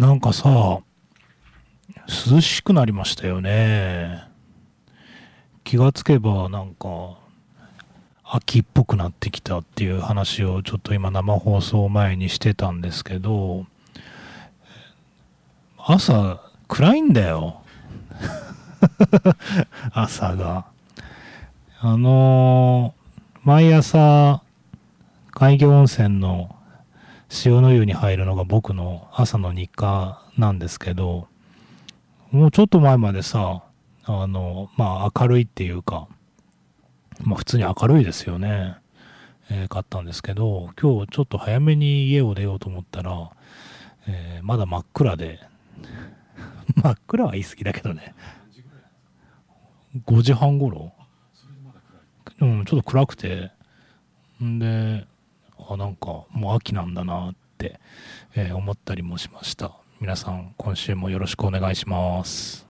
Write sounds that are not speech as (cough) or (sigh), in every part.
なんかさ、涼しくなりましたよね。気がつけばなんか、秋っぽくなってきたっていう話をちょっと今生放送前にしてたんですけど、朝暗いんだよ。(laughs) 朝が。あのー、毎朝、海魚温泉の塩の湯に入るのが僕の朝の日課なんですけど、もうちょっと前までさ、あの、まあ明るいっていうか、まあ普通に明るいですよね。えー、買ったんですけど、今日ちょっと早めに家を出ようと思ったら、えー、まだ真っ暗で、(laughs) 真っ暗は言い過ぎだけどね。5時半頃？うん、ちょっと暗くて、んで、あ、なんかもう秋なんだなって、えー、思ったりもしました。皆さん、今週もよろしくお願いします。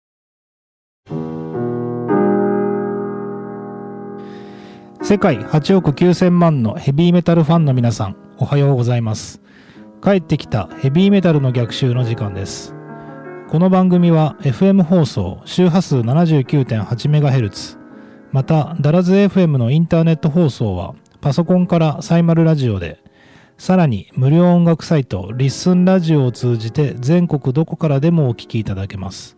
世界8億9000万のヘビーメタルファンの皆さん、おはようございます。帰ってきたヘビーメタルの逆襲の時間です。この番組は FM 放送周波数 79.8MHz またダラズ FM のインターネット放送はパソコンからサイマルラジオでさらに無料音楽サイトリッスンラジオを通じて全国どこからでもお聴きいただけます。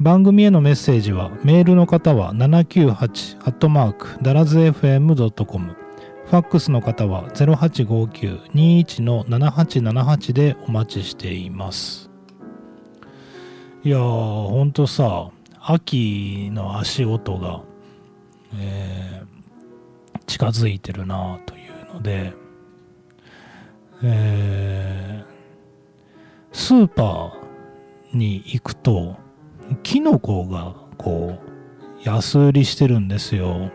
番組へのメッセージはメールの方は798ダラズ FM.com ファックスの方は0859-21-7878でお待ちしています。いやーほんとさ秋の足音が、えー、近づいてるなというのでえー、スーパーに行くと、キノコがこう、安売りしてるんですよ。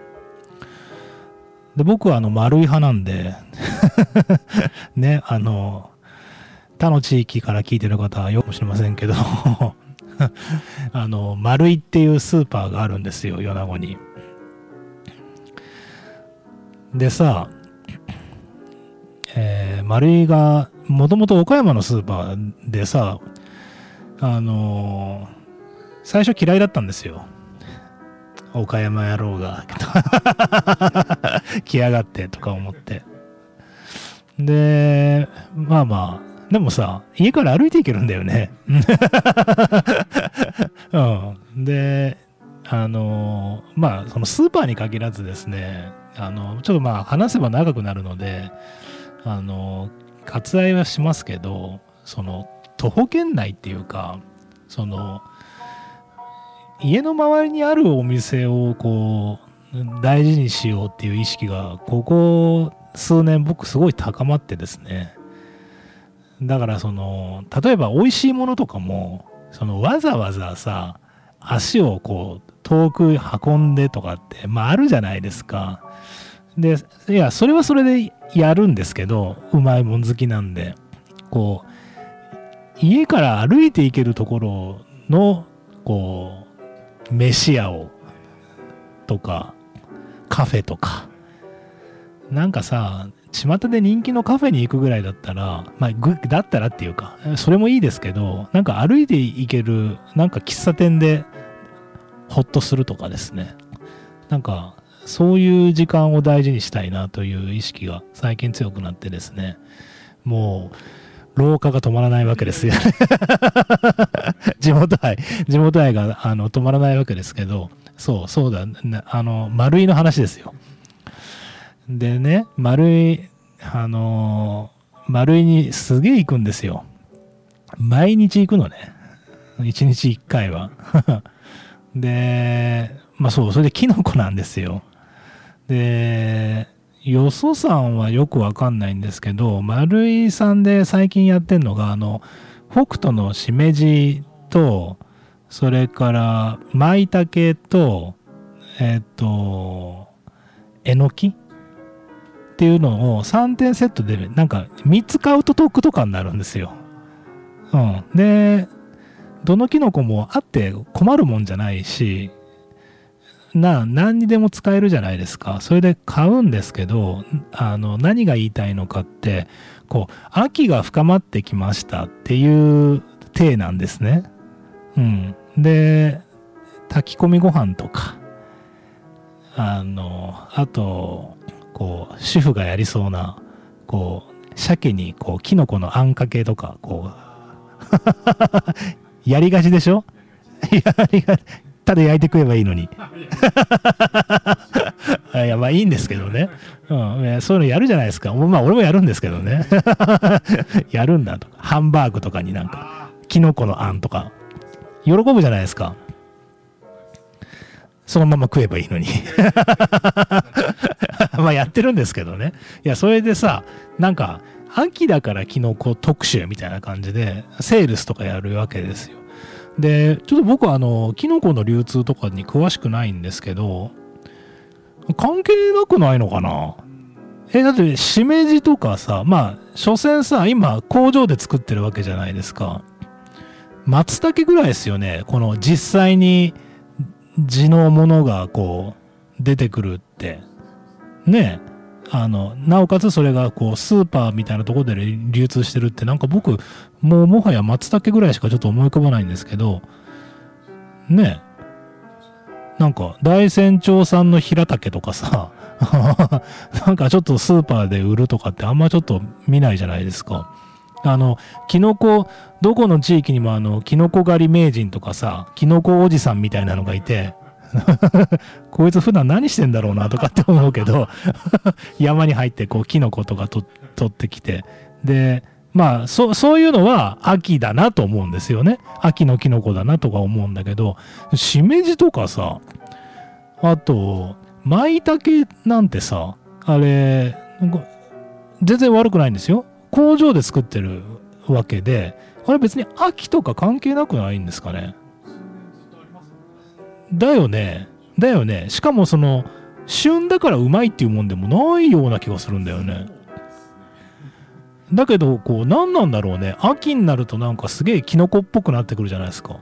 で、僕はあの丸い派なんで (laughs) ね、あの、他の地域から聞いてる方はよくもしれませんけど (laughs) あの、丸いっていうスーパーがあるんですよ、米子に。でさ、えー、丸井が、もともと岡山のスーパーでさ、あのー、最初嫌いだったんですよ。岡山野郎が、(laughs) 来やがってとか思って。で、まあまあ、でもさ、家から歩いて行けるんだよね。(laughs) うん。で、あのまあ、そのスーパーに限らずですね、あの、ちょっとまあ話せば長くなるので、あの割愛はしますけどその徒歩圏内っていうかその家の周りにあるお店をこう大事にしようっていう意識がここ数年僕すごい高まってですね。だからその例えば美味しいものとかもそのわざわざさ足をこう遠く運んでとかってまああるじゃないですか。でいやそれはそれでやるんですけど、うまいもん好きなんで、こう、家から歩いて行けるところの、こう、飯屋を、とか、カフェとか、なんかさ、巷で人気のカフェに行くぐらいだったら、まあ、だったらっていうか、それもいいですけど、なんか歩いて行ける、なんか喫茶店で、ほっとするとかですね。なんか、そういう時間を大事にしたいなという意識が最近強くなってですね、もう、廊下が止まらないわけですよ (laughs) 地元愛、地元愛があの止まらないわけですけど、そう、そうだ、あの、丸いの話ですよ。でね、丸い、あの、丸いにすげえ行くんですよ。毎日行くのね。一日一回は。(laughs) で、まあそう、それでキノコなんですよ。で、よそさんはよくわかんないんですけど、丸井さんで最近やってんのが、あの、北斗のしめじと、それから、舞茸と、えっ、と、えのきっていうのを3点セットで、なんか3つ買うと得とかになるんですよ。うん。で、どのキノコもあって困るもんじゃないし、な、何にでも使えるじゃないですか。それで買うんですけど、あの、何が言いたいのかって、こう、秋が深まってきましたっていう体なんですね。うん。で、炊き込みご飯とか、あの、あと、こう、主婦がやりそうな、こう、鮭に、こう、キノコのあんかけとか、こう、(laughs) やりがちでしょ？やりが、ただ焼いて食えばいいのに。(laughs) いや、まあいいんですけどね。うん、そういうのやるじゃないですか。まあ俺もやるんですけどね。(laughs) やるんだとか。ハンバーグとかになんか、キノコのあんとか。喜ぶじゃないですか。そのまま食えばいいのに (laughs) まあやってるんですけどね。いや、それでさ、なんか、秋だからキノコ特集みたいな感じで、セールスとかやるわけですよ。で、ちょっと僕はあの、キノコの流通とかに詳しくないんですけど、関係なくないのかな？え、だって、しめじとかさ、まあ、所詮さ、今、工場で作ってるわけじゃないですか。松茸ぐらいですよね。この実際に地のものがこう出てくるって。ねあの、なおかつそれがこうスーパーみたいなとこで流通してるってなんか僕もうもはや松茸ぐらいしかちょっと思い浮かばないんですけど、ねなんか大山町産の平竹とかさ、(laughs) なんかちょっとスーパーで売るとかってあんまちょっと見ないじゃないですか。あの、キノコ、どこの地域にもあの、キノコ狩り名人とかさ、キノコおじさんみたいなのがいて、(laughs) こいつ普段何してんだろうなとかって思うけど (laughs) 山に入ってこうキノコとかと取ってきて、で、まあ、そ、そういうのは秋だなと思うんですよね。秋のキノコだなとか思うんだけど、しめじとかさ、あと、舞茸なんてさ、あれ、全然悪くないんですよ。工場で作ってるわけで、あれ別に秋とか関係なくないんですかね。だよね。だよね。しかもその、旬だからうまいっていうもんでもないような気がするんだよね。だけど、こう、何なんだろうね。秋になるとなんかすげえキノコっぽくなってくるじゃないですか。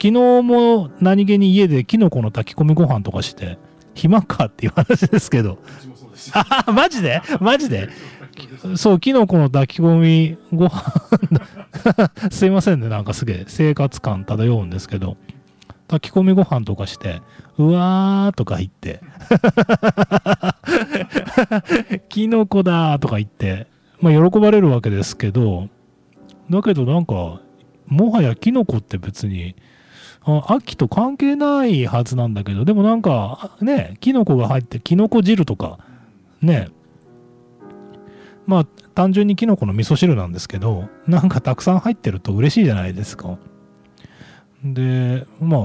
昨日も何気に家でキノコの炊き込みご飯とかして、暇かっていう話ですけど。あ、マジで？マジで？そう、キノコの炊き込みご飯 (laughs) すいませんね。なんかすげえ生活感漂うんですけど。炊き込みご飯とかして、うわーとか言って、(laughs) キノコだとか言って、まあ喜ばれるわけですけど、だけどなんか、もはやキノコって別に、秋と関係ないはずなんだけど、でもなんか、ね、キノコが入って、キノコ汁とか、ね、まあ、単純にキノコの味噌汁なんですけど、なんかたくさん入ってると嬉しいじゃないですか。で、まあ、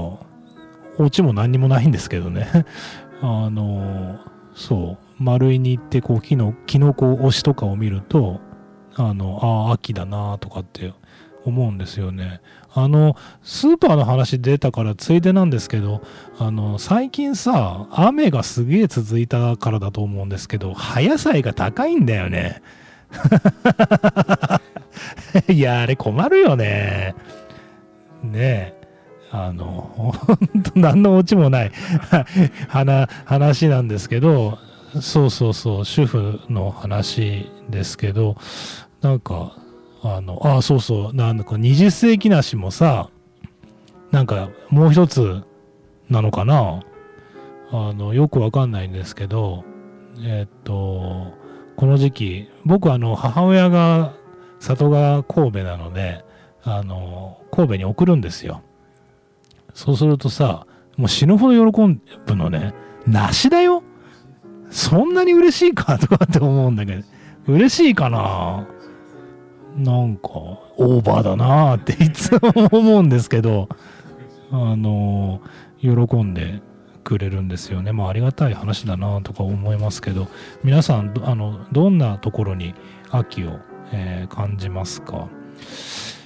オチも何にもないんですけどね。(laughs) あの、そう、丸いに行ってこう、キノ、キノコ推しとかを見ると、あの、ああ、秋だなとかって思うんですよね。あの、スーパーの話出たからついでなんですけど、あの、最近さ、雨がすげえ続いたからだと思うんですけど、葉野菜が高いんだよね。(laughs) いや、あれ困るよね。ねえ。あの、ほんと何のオチもない話なんですけど、そうそうそう、主婦の話ですけど、なんか、あの、あ、そうそう、なんか20世紀梨もさ、なんかもう一つなのかな？あの、よくわかんないんですけど、えっと、この時期、僕あの、母親が里が神戸なので、あの、神戸に送るんですよ。そうするとさ、もう死ぬほど喜ぶのね。梨だよ。そんなに嬉しいかとかって思うんだけど、嬉しいかな。なんか、オーバーだなっていつも思うんですけど、あの、喜んでくれるんですよね。まあ、ありがたい話だなとか思いますけど、皆さん、あの、どんなところに秋を、えー、感じますか？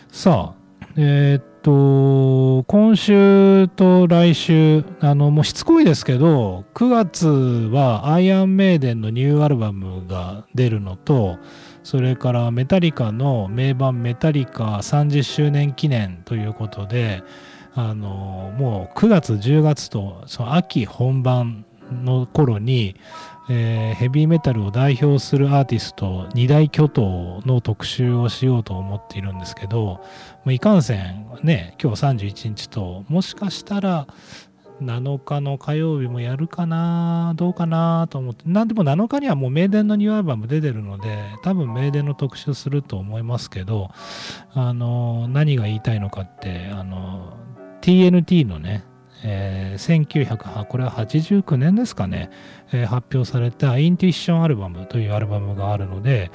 さあ、えー、っと、今週と来週、あの、もうしつこいですけど、9月はアイアンメイデンのニューアルバムが出るのと、それからメタリカの名盤メタリカ30周年記念ということで、あの、もう9月10月と、その秋本番の頃に、えーヘビーメタルを代表するアーティスト二大巨頭の特集をしようと思っているんですけど、まあいかんせんね今日31日ともしかしたら7日の火曜日もやるかなどうかなと思ってなんでも7日にはもう名電のニューアルバム出てるので多分名電の特集すると思いますけどあの何が言いたいのかってあの TNT のねえー1900これは89年ですかね、えー発表されたインテュイッションアルバムというアルバムがあるので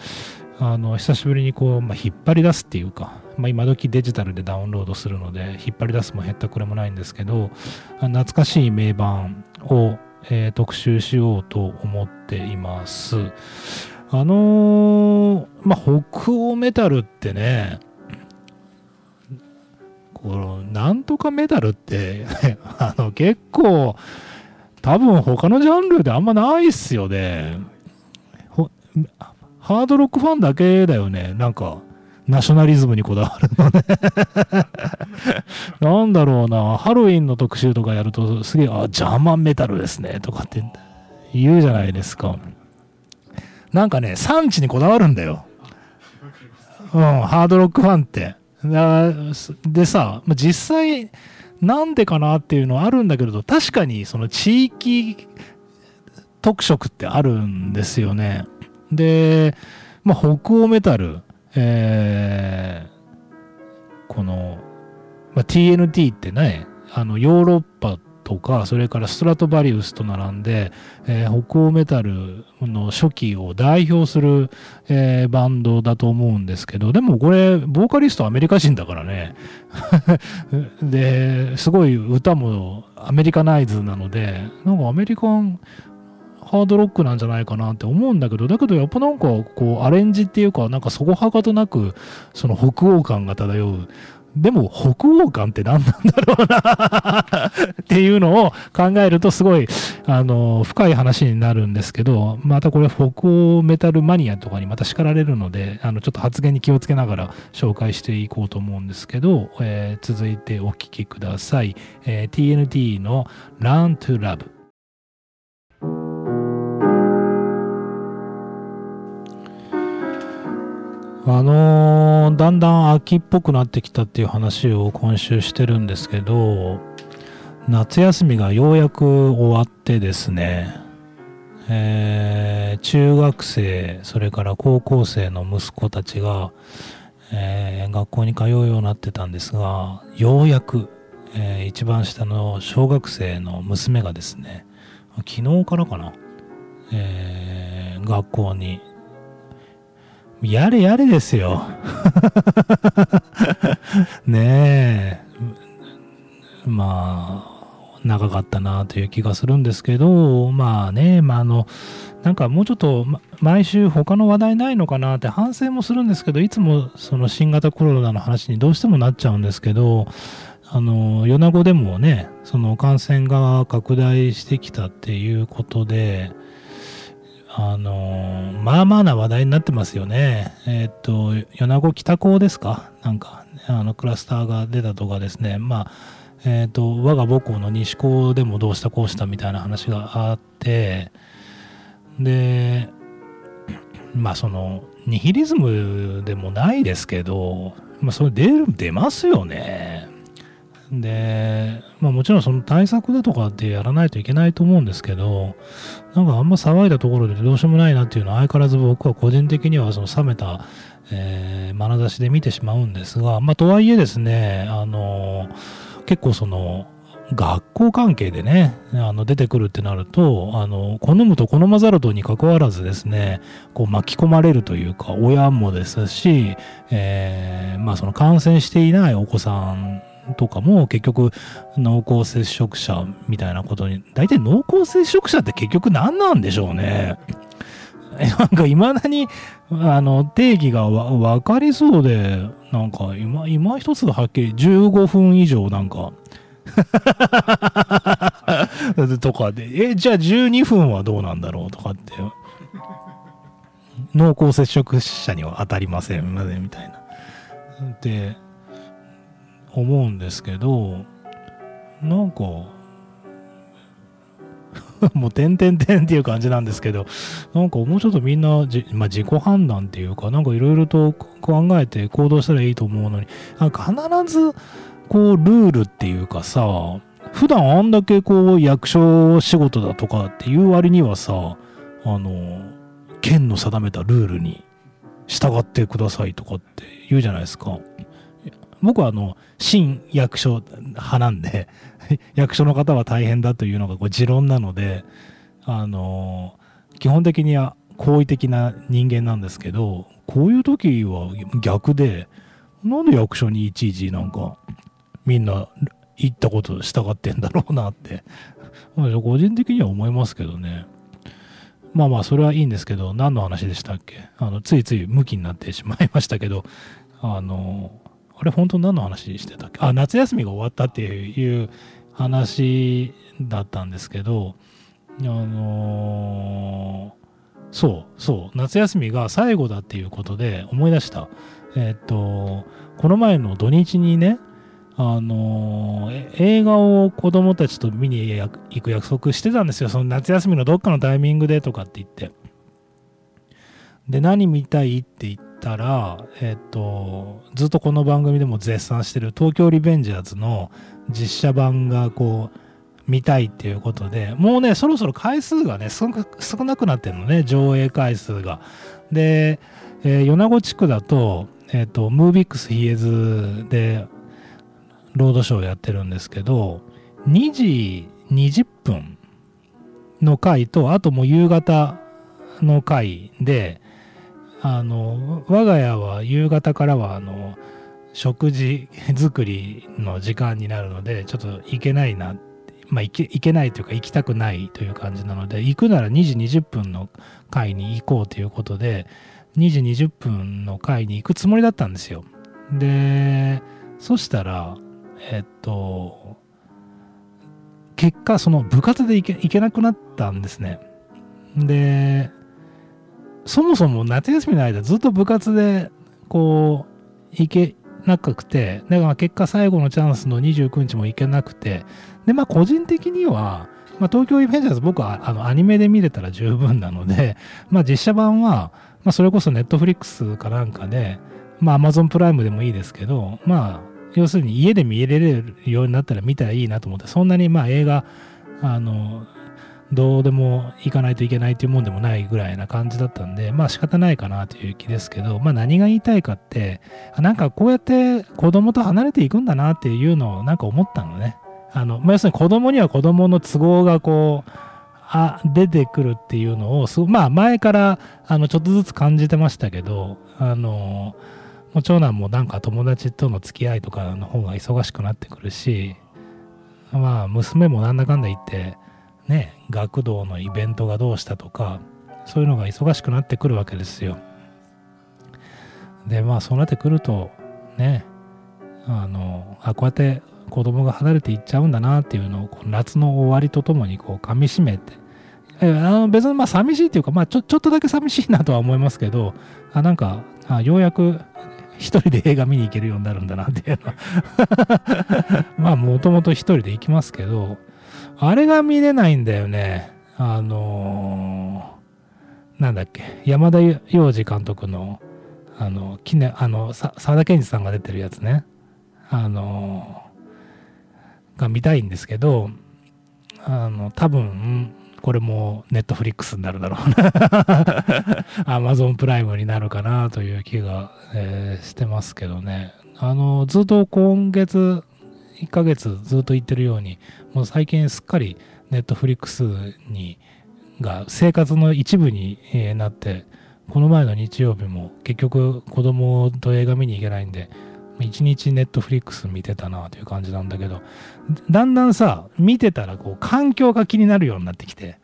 あの久しぶりにこう、まあ、引っ張り出すっていうか、まあ、今時デジタルでダウンロードするので引っ張り出すも減ったくれもないんですけど懐かしい名盤を、えー特集しようと思っています。あのーまあ北欧メタルってねこのなんとかメタルって (laughs) あの結構多分他のジャンルであんまないっすよね。ハードロックファンだけだよね。なんかナショナリズムにこだわるのね。(laughs) なんだろうな。ハロウィンの特集とかやるとすげえあジャーマンメタルですね。とかって言うじゃないですか。なんかね産地にこだわるんだよ。うん、ハードロックファンって。でさ、実際、なんでかなっていうのはあるんだけれど、確かにその地域特色ってあるんですよね。で、まあ、北欧メタル、えーこの、まあ、TNT ってね、あのヨーロッパとか、それからストラトバリウスと並んで、えー北欧メタルの初期を代表する、えーバンドだと思うんですけど、でもこれ、ボーカリストアメリカ人だからね。(laughs) で、すごい歌もアメリカナイズなので、なんかアメリカンハードロックなんじゃないかなって思うんだけど、だけどやっぱなんかこうアレンジっていうか、なんかそこはかとなく、その北欧感が漂う。でも北欧感って何なんだろうなっていうのを考えるとすごい、あの、深い話になるんですけど、またこれ北欧メタルマニアとかにまた叱られるので、あの、ちょっと発言に気をつけながら紹介していこうと思うんですけど、えー続いてお聞きください。えー TNT の Learn to Love。あのーだんだん秋っぽくなってきたっていう話を今週してるんですけど、夏休みがようやく終わってですね、えー中学生、それから高校生の息子たちが、えー学校に通うようになってたんですが、ようやく、えー一番下の小学生の娘がですね、昨日からかな、えー学校にやれやれですよ。(laughs) ねえ。まあ、長かったなという気がするんですけど、まあね、まああの、なんかもうちょっと、ま毎週他の話題ないのかなって反省もするんですけど、いつもその新型コロナの話にどうしてもなっちゃうんですけど、あの、米子でもね、その感染が拡大してきたっていうことで、あのまあまあな話題になってますよね。えーっと、米子北高ですか？なんか、あの、クラスターが出たとかですね。まあ、えーっと、我が母校の西高でもどうしたこうしたみたいな話があって、で、まあその、ニヒリズムでもないですけど、まあそれ出る、出ますよね。で、まあもちろんその対策だとかってやらないといけないと思うんですけど、なんかあんま騒いだところでどうしようもないなっていうのは相変わらず僕は個人的にはその冷めた、えー、眼差しで見てしまうんですが、まあとはいえですね、あの結構その、学校関係でね、あの出てくるってなると、あの、好むと好まざるとに関わらずですね、こう巻き込まれるというか、親もですし、えーまあその感染していないお子さんとかも結局濃厚接触者みたいなことに、大体濃厚接触者って結局何なんでしょうね。(laughs) なんか未だに、あの、定義がわ分かりそうで、なんか今、今一つはっきり15分以上なんか、(laughs) とかで、え、じゃあ12分はどうなんだろうとかって、濃厚接触者には当たりません、みたいな。って、思うんですけど、なんか、(laughs) もう、てんてんてんっていう感じなんですけど、なんかもうちょっとみんなじ、まあ、自己判断っていうか、なんかいろいろと考えて行動したらいいと思うのに、なんか必ず、こう、ルールっていうかさ、普段あんだけこう、役所仕事だとかっていう割にはさ、あの、県の定めたルールに従ってくださいとかって言うじゃないですか。僕はあの、新役所派なんで (laughs) 役所の方は大変だというのがこう持論なので、あの、基本的には好意的な人間なんですけど、こういう時は逆で、なんで役所にいちいちなんか、みんな言ったこと従ってんだろうなって、(laughs) 個人的には思いますけどね。まあまあ、それはいいんですけど、何の話でしたっけ？あの、ついつい向きになってしまいましたけど、あの、あれ本当何の話してたっけ？あ、夏休みが終わったっていう話だったんですけど、あのー、そう、そう、夏休みが最後だっていうことで思い出した。えっと、この前の土日にね、あの、映画を子供たちと見に行く約束してたんですよ。その夏休みのどっかのタイミングでとかって言って。で、何見たいって言ったら、えっ、と、ずっとこの番組でも絶賛してる東京リベンジャーズの実写版がこう、見たいっていうことで、もうね、そろそろ回数がね、少なくなってるのね、上映回数が。で、えー、米子地区だと、えっ、と、ムービックスヒエズで、ロードショーやってるんですけど、2時20分の回と、あともう夕方の回で、あの、我が家は夕方からは、あの、食事作りの時間になるので、ちょっと行けないな、まあ行け、行けないというか行きたくないという感じなので、行くなら2時20分の回に行こうということで、2時20分の回に行くつもりだったんですよ。で、そしたら、えっと、結果、その部活で行け行けなくなったんですね。で、そもそも夏休みの間ずっと部活でこう行けなくてだから結果最後のチャンスの29日も行けなくてでまあ個人的には、まあ、東京イベンジャーズ僕はあのアニメで見れたら十分なので、(laughs) まあ、実写版は、まあ、それこそネットフリックスかなんかで、まあ、アマゾンプライムでもいいですけどまあ要するに家で見れるようになったら見たらいいなと思ってそんなにまあ映画あのどうでも行かないといけないというもんでもないぐらいな感じだったんで、まあ仕方ないかなという気ですけど、まあ何が言いたいかって、なんかこうやって子供と離れていくんだなっていうのをなんか思ったのね。あの、まあ、要するに子供には子供の都合がこう、あ出てくるっていうのをまあ前からあのちょっとずつ感じてましたけど、あの、もう長男もなんか友達との付き合いとかの方が忙しくなってくるし、まあ娘もなんだかんだ言って、ね、学童のイベントがどうしたとか、そういうのが忙しくなってくるわけですよ。で、まあそうなってくると、ね、あの、あ、こうやって子供が離れていっちゃうんだなっていうのを、この夏の終わりとともにこう噛みしめて、あの別にまあ寂しいっていうか、まあちょちょっとだけ寂しいなとは思いますけど、あなんかあようやく一人で映画見に行けるようになるんだなっていうのは (laughs) まあもともと一人で行きますけど、あれが見れないんだよね。あのー、なんだっけ、山田洋次監督の、あの、きね、あの、沢田研二さんが出てるやつね。あのー、が見たいんですけど、あの、多分、これもネットフリックスになるだろうな。(laughs) アマゾンプライムになるかなという気が、えー、してますけどね。あの、ずっと今月、1ヶ月ずっと言ってるように、もう最近すっかりネットフリックスに、が生活の一部になって、この前の日曜日も結局子供と映画見に行けないんで、一日ネットフリックス見てたなという感じなんだけど、だんだんさ、見てたらこう環境が気になるようになってきて、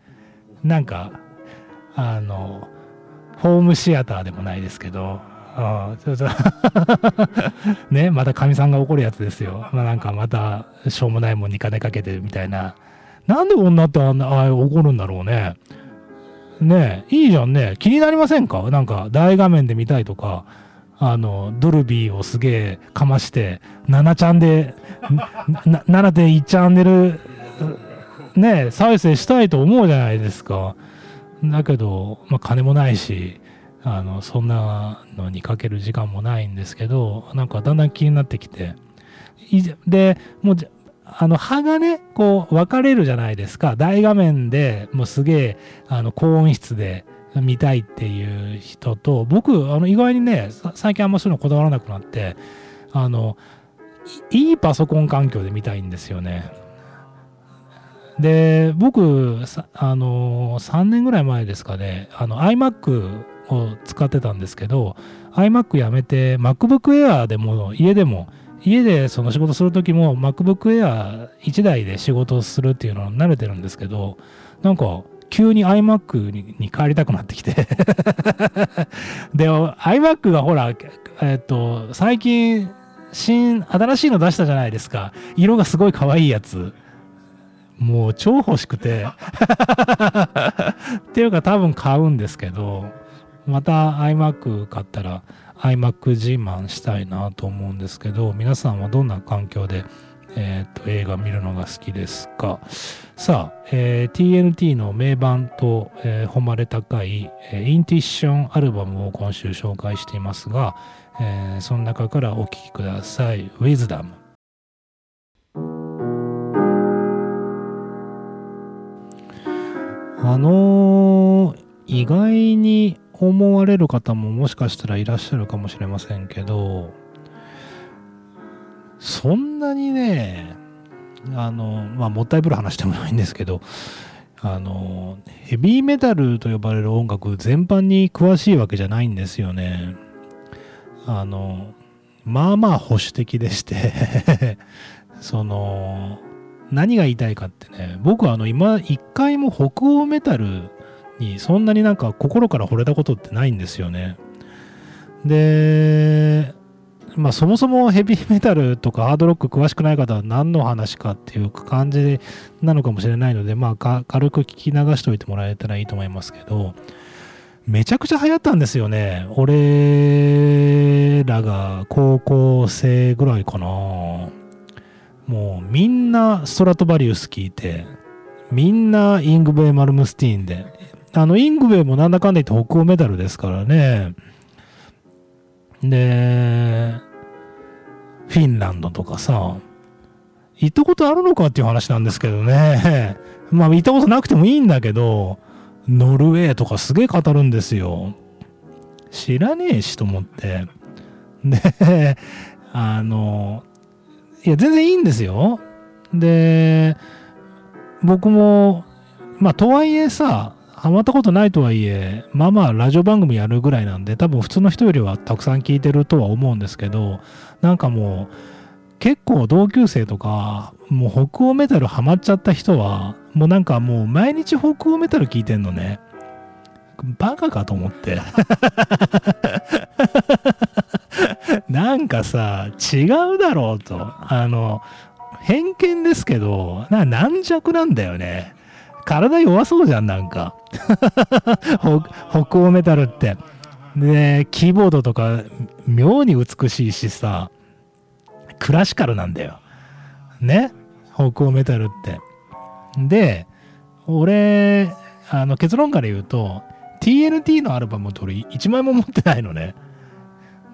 なんか、あの、ホームシアターでもないですけど、ああ、ちょっと (laughs) ね、またかみさんが怒るやつですよ。まあ、なんかまた、しょうもないもんに金かけてみたいな。なんで女ってあんな、ああ怒るんだろうね。ねいいじゃんね。気になりませんか？なんか、大画面で見たいとか、あの、ドルビーをすげえかまして、7ちゃんで、7.1チャンネルね、再生したいと思うじゃないですか。だけど、まあ、金もないし、あの、そんなのにかける時間もないんですけど、なんかだんだん気になってきて、で、もう、あの、葉がね、こう、分かれるじゃないですか。大画面でもうすげえ、あの、高音質で見たいっていう人と、僕、あの、意外にね、最近あんまそういうのこだわらなくなって、あの、いいパソコン環境で見たいんですよね。で、僕、あの、3年ぐらい前ですかね、あの、iMac を使ってたんですけど、iMac やめて MacBook Air でも家でも家でその仕事する時も MacBook Air 1台で仕事をするっていうのは慣れてるんですけどなんか急に iMac にに帰りたくなってきて。(laughs) で iMac がほらえっと最近新新しいの出したじゃないですか。色がすごい可愛いやつ。もう超欲しくて。(laughs) っていうか多分買うんですけど。また iMac 買ったら iMac 自慢したいなと思うんですけど皆さんはどんな環境で、えーと、映画見るのが好きですか？さあ、えー、TNT の名盤と、えー、誉れ高い、えー、インティッションアルバムを今週紹介していますが、えー、その中からお聴きください。Wisdom あのー、意外に思われる方ももしかしたらいらっしゃるかもしれませんけど、そんなにね、あの、まあ、もったいぶる話でもないんですけど、あの、ヘビーメタルと呼ばれる音楽全般に詳しいわけじゃないんですよね。あの、まあまあ保守的でして (laughs) その、何が言いたいかってね、僕はあの今、一回も北欧メタルにそんなになんか心から惚れたことってないんですよね。で、まあそもそもヘビーメタルとかハードロック詳しくない方は何の話かっていう感じなのかもしれないので、まあ軽く聞き流しておいてもらえたらいいと思いますけど、めちゃくちゃ流行ったんですよね。俺らが高校生ぐらいかな。もうみんなストラトバリウス聞いて、みんなイングヴェイ・マルムスティーンで、あの、イングウェイもなんだかんだ言って北欧メタルですからね。で、フィンランドとかさ、行ったことあるのかっていう話なんですけどね。(laughs) まあ行ったことなくてもいいんだけど、ノルウェーとかすげえ語るんですよ。知らねえしと思って。で、(laughs) あの、いや、全然いいんですよ。で、僕も、まあとはいえさ、ハマったことないとはいえ、まあまあラジオ番組やるぐらいなんで、多分普通の人よりはたくさん聞いてるとは思うんですけど、なんかもう、結構同級生とか、もう北欧メタルハマっちゃった人は、もうなんかもう毎日北欧メタル聞いてんのね。バカかと思って。(laughs) なんかさ、違うだろうと。あの、偏見ですけど、な軟弱なんだよね。体弱そうじゃん、なんか。(laughs) 北欧メタルって。で、キーボードとか妙に美しいしさ、クラシカルなんだよ。ね？北欧メタルって。で、俺、あの結論から言うと、TNT のアルバムを取り1枚も持ってないのね。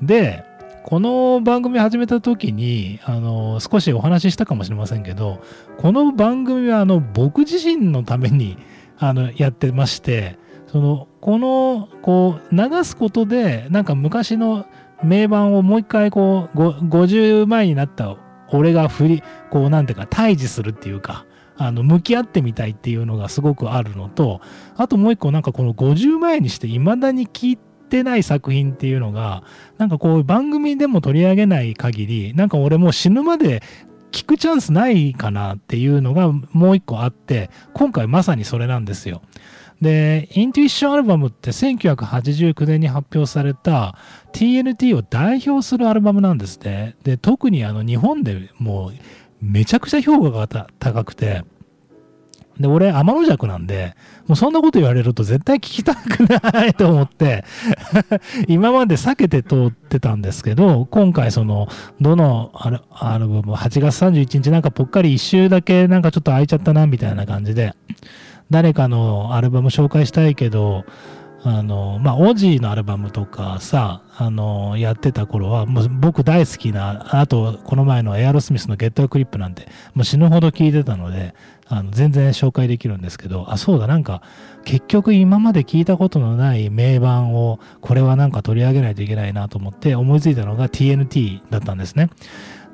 で、この番組始めた時に、あの、少しお話ししたかもしれませんけど、この番組は、あの、僕自身のために、あの、やってまして、その、この、こう、流すことで、なんか昔の名盤をもう一回、こう、50前になった俺が振り、こう、なんていうか、対峙するっていうか、あの、向き合ってみたいっていうのがすごくあるのと、あともう一個、なんかこの50前にして未だに聞いて、ってない作品っていうのが、なんかこう番組でも取り上げない限り、なんか俺もう死ぬまで聞くチャンスないかなっていうのがもう一個あって、今回まさにそれなんですよ。で、インテュイッションアルバムって1989年に発表された TNT を代表するアルバムなんですね。で、特にあの日本でもうめちゃくちゃ評価が高くて、で、俺、天の弱なんで、もうそんなこと言われると絶対聞きたくないと思って (laughs) 今まで避けて通ってたんですけど、今回その、どのアルアルバム、8月31日なんかぽっかり一周だけなんかちょっと空いちゃったな、みたいな感じで、誰かのアルバム紹介したいけど、あの、まあ、オジーのアルバムとかさ、あの、やってた頃は、もう僕大好きな、あと、この前のエアロスミスのゲットクリップなんて、もう死ぬほど聞いてたので、あの、全然紹介できるんですけど、あ、そうだ、なんか、結局今まで聞いたことのない名盤を、これはなんか取り上げないといけないなと思って思いついたのが TNT だったんですね。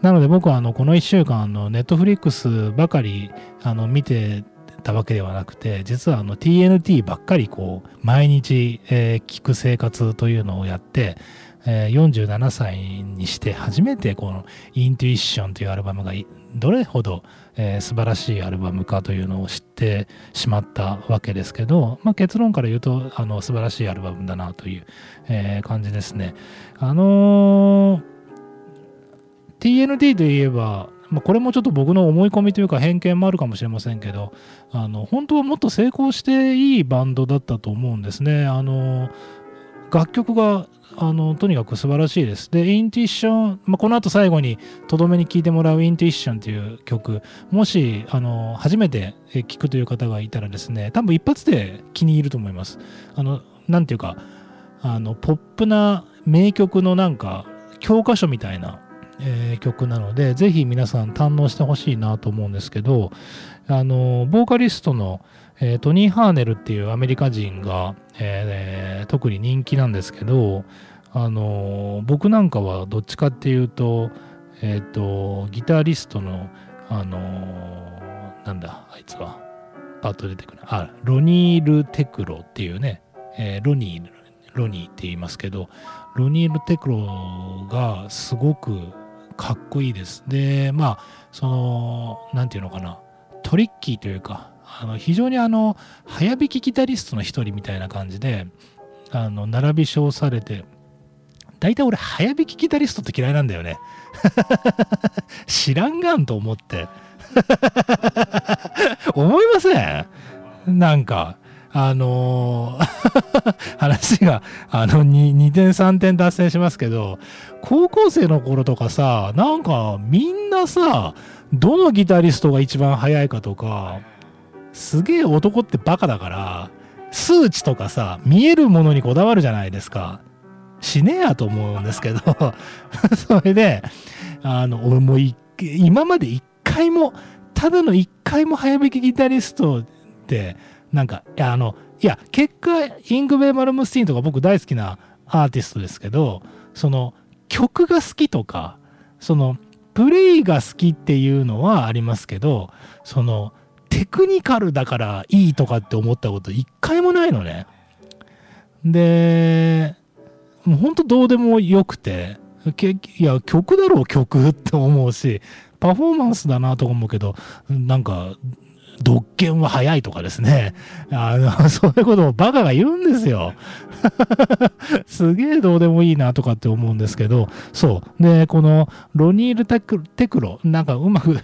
なので僕はあの、この1週間、ネットフリックスばかり、あの、見てたわけではなくて、実は TNT ばっかりこう、毎日、え、聞く生活というのをやって、えー、47歳にして初めてこのイントゥイッションというアルバムがどれほど、えー、素晴らしいアルバムかというのを知ってしまったわけですけど、まあ、結論から言うとあの素晴らしいアルバムだなという、えー、感じですね。あのー、TNT といえばまあ、これもちょっと僕の思い込みというか偏見もあるかもしれませんけどあの本当はもっと成功していいバンドだったと思うんですね。あの楽曲があのとにかく素晴らしいです。で、インティッション、まあ、この後最後にとどめに聴いてもらうインティッションという曲、もしあの初めて聴くという方がいたらですね、多分一発で気に入ると思います。あの、なんていうか、あのポップな名曲のなんか教科書みたいなえー、曲なので、ぜひ皆さん堪能してほしいなと思うんですけど、あの、ボーカリストの、えー、トニー・ハーネルっていうアメリカ人が、えー、特に人気なんですけど、あの、僕なんかはどっちかっていうと、えっ、と、ギタリストの、あの、なんだ、あいつは、パッと出てくる。あ、ロニール・テクロっていうね、えロニー、ロニーって言いますけど、ロニール・テクロがすごくかっこいいです。で、まあ、その、なんていうのかな、トリッキーというか、あの非常にあの、早弾きギタリストの一人みたいな感じで、あの、並び称されて、大体俺、早弾きギタリストって嫌いなんだよね。(laughs) 知らんがんと思って。(laughs) 思いません？なんか、あのー、(laughs) 話が、あの2、2点3点脱線しますけど、高校生の頃とかさ、なんかみんなさ、どのギタリストが一番速いかとか、すげえ男ってバカだから、数値とかさ、見えるものにこだわるじゃないですか。しねえやと思うんですけど、(laughs) それで、あの、俺も今まで一回も、ただの一回も早弾きギタリストって、なんか、いや、あの、いや、結果、イングヴェイ・マルムスティーンとか僕大好きなアーティストですけど、その、曲が好きとか、その、プレイが好きっていうのはありますけど、その、テクニカルだからいいとかって思ったこと一回もないのね。で、もうほんとどうでもよくて、いや、曲だろう、曲って思うし、パフォーマンスだなと思うけど、なんか、独権は早いとかですね。あの、(laughs) そういうことをバカが言うんですよ。(laughs) すげえどうでもいいなとかって思うんですけど、そう。で、このロニールテクテクロ、なんかうまく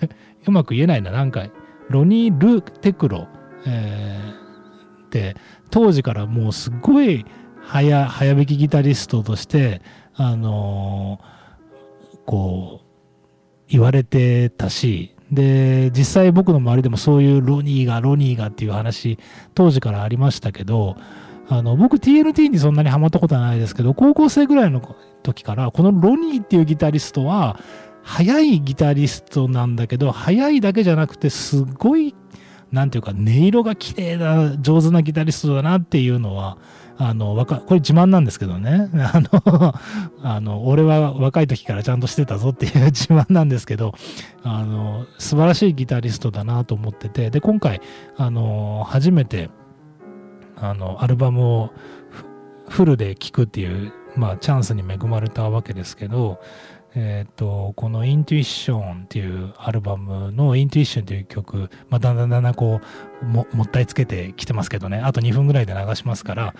うまく言えないな、何回。ロニールテクロ、えー、って、当時からもうすごい早、早弾きギタリストとして、あのー、こう、言われてたし、で、実際僕の周りでもそういうロニーが、ロニーがっていう話、当時からありましたけど、あの、僕 TNT にそんなにハマったことはないですけど、高校生ぐらいの時から、このロニーっていうギタリストは、速いギタリストなんだけど、速いだけじゃなくて、すごい、なんていうか、音色が綺麗な、上手なギタリストだなっていうのは、あの、わか、これ自慢なんですけどね。(laughs) あの、あの、俺は若い時からちゃんとしてたぞっていう自慢なんですけど、あの、素晴らしいギタリストだなと思ってて、で、今回、あの、初めて、あの、アルバムをフルで聴くっていう、まあ、チャンスに恵まれたわけですけど、えっ、ー、と、このイントゥイッションっていうアルバムのイントゥイッションという曲、まあ、だんだんだんだんこう、も、もったいつけてきてますけどね、あと2分ぐらいで流しますから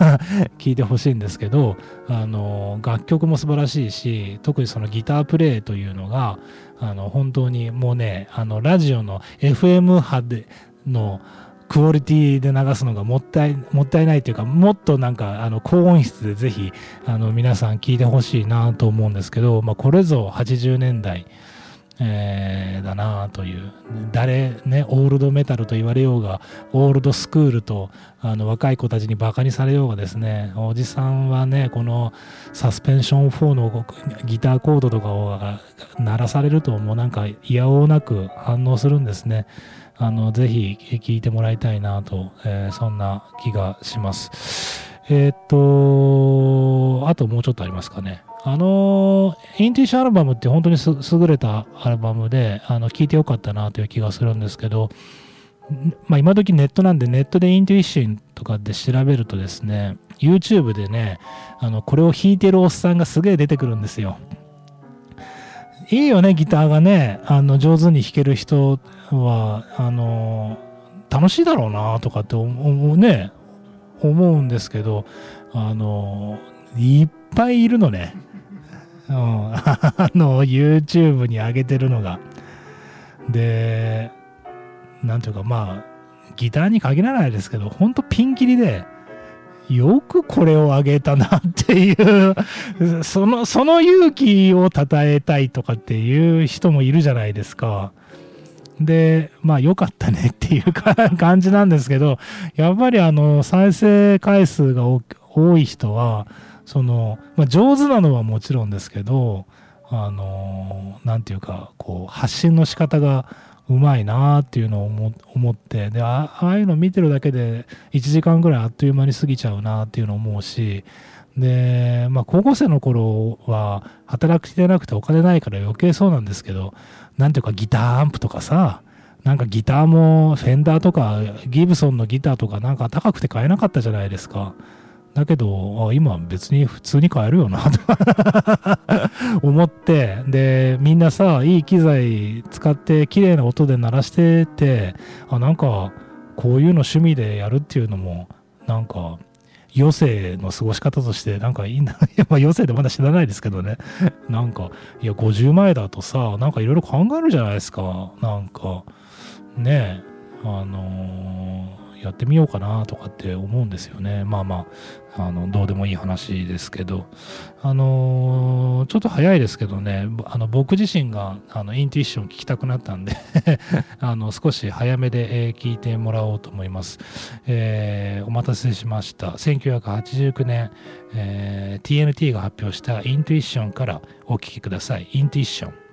(laughs) 聞いてほしいんですけど、あの、楽曲も素晴らしいし、特にそのギタープレイというのが、あの、本当にもうね、あの、ラジオの FM 波で、のクオリティで流すのがもったいもったいないというかもっとなんかあの高音質でぜひあの皆さん聞いてほしいなと思うんですけど、まあ、これぞ80年代えー、だなという。誰ねオールドメタルと言われようがオールドスクールとあの若い子たちにバカにされようがですねおじさんはねこのサスペンション4のギターコードとかを鳴らされるともうなんか嫌おうなく反応するんですね。あのぜひ聴いてもらいたいなと、えー、そんな気がしますえっ、とあともうちょっとありますかねあのインティッシュアルバムって本当に優れたアルバムで、あの、聴いてよかったなという気がするんですけど、まあ今時ネットなんでネットでインテュイッションとかで調べるとですね、YouTube でね、あの、これを弾いてるおっさんがすげえ出てくるんですよ。いいよね、ギターがね、あの、上手に弾ける人は、あの、楽しいだろうなとかって思うね、思うんですけど、あの、いっぱいいるのね。うん、(laughs) あの YouTube に上げてるのが。でなんていうかまあギターに限らないですけどほんとピンキリでよくこれを上げたなっていうそのその勇気を称えたいとかっていう人もいるじゃないですか。でまあ良かったねっていう (laughs) 感じなんですけどやっぱりあの再生回数が多い人はその、まあ、上手なのはもちろんですけど、あのー、なんていうか、こう、発信の仕方がうまいなっていうのを思って、であ、あいうの見てるだけで1時間ぐらいあっという間に過ぎちゃうなっていうのを思うし、で、まあ、高校生の頃は働くてなくてお金ないから余計そうなんですけど、なんていうかギターアンプとかさ、なんかギターもフェンダーとかギブソンのギターとかなんか高くて買えなかったじゃないですか。だけど、今別に普通に買えるよなと (laughs) 思って、で、みんなさ、いい機材使って綺麗な音で鳴らしてて、あ、なんか、こういうの趣味でやるっていうのも、なんか、余生の過ごし方として、なんかいいんだ。(laughs) まあ余生でまだ知らないですけどね。なんか、いや、50前だとさ、なんかいろいろ考えるじゃないですか。なんか、ねえ、あのーやってみようかなとかって思うんですよね。まあまあ、あの、どうでもいい話ですけど、あのー、ちょっと早いですけどね、あの、僕自身が、あの、インティッション聞きたくなったんで (laughs) あの、少し早めで、え、聞いてもらおうと思います。えー、お待たせしました。1989年、えー、TNT が発表したインティッションからお聞きください。インティッション。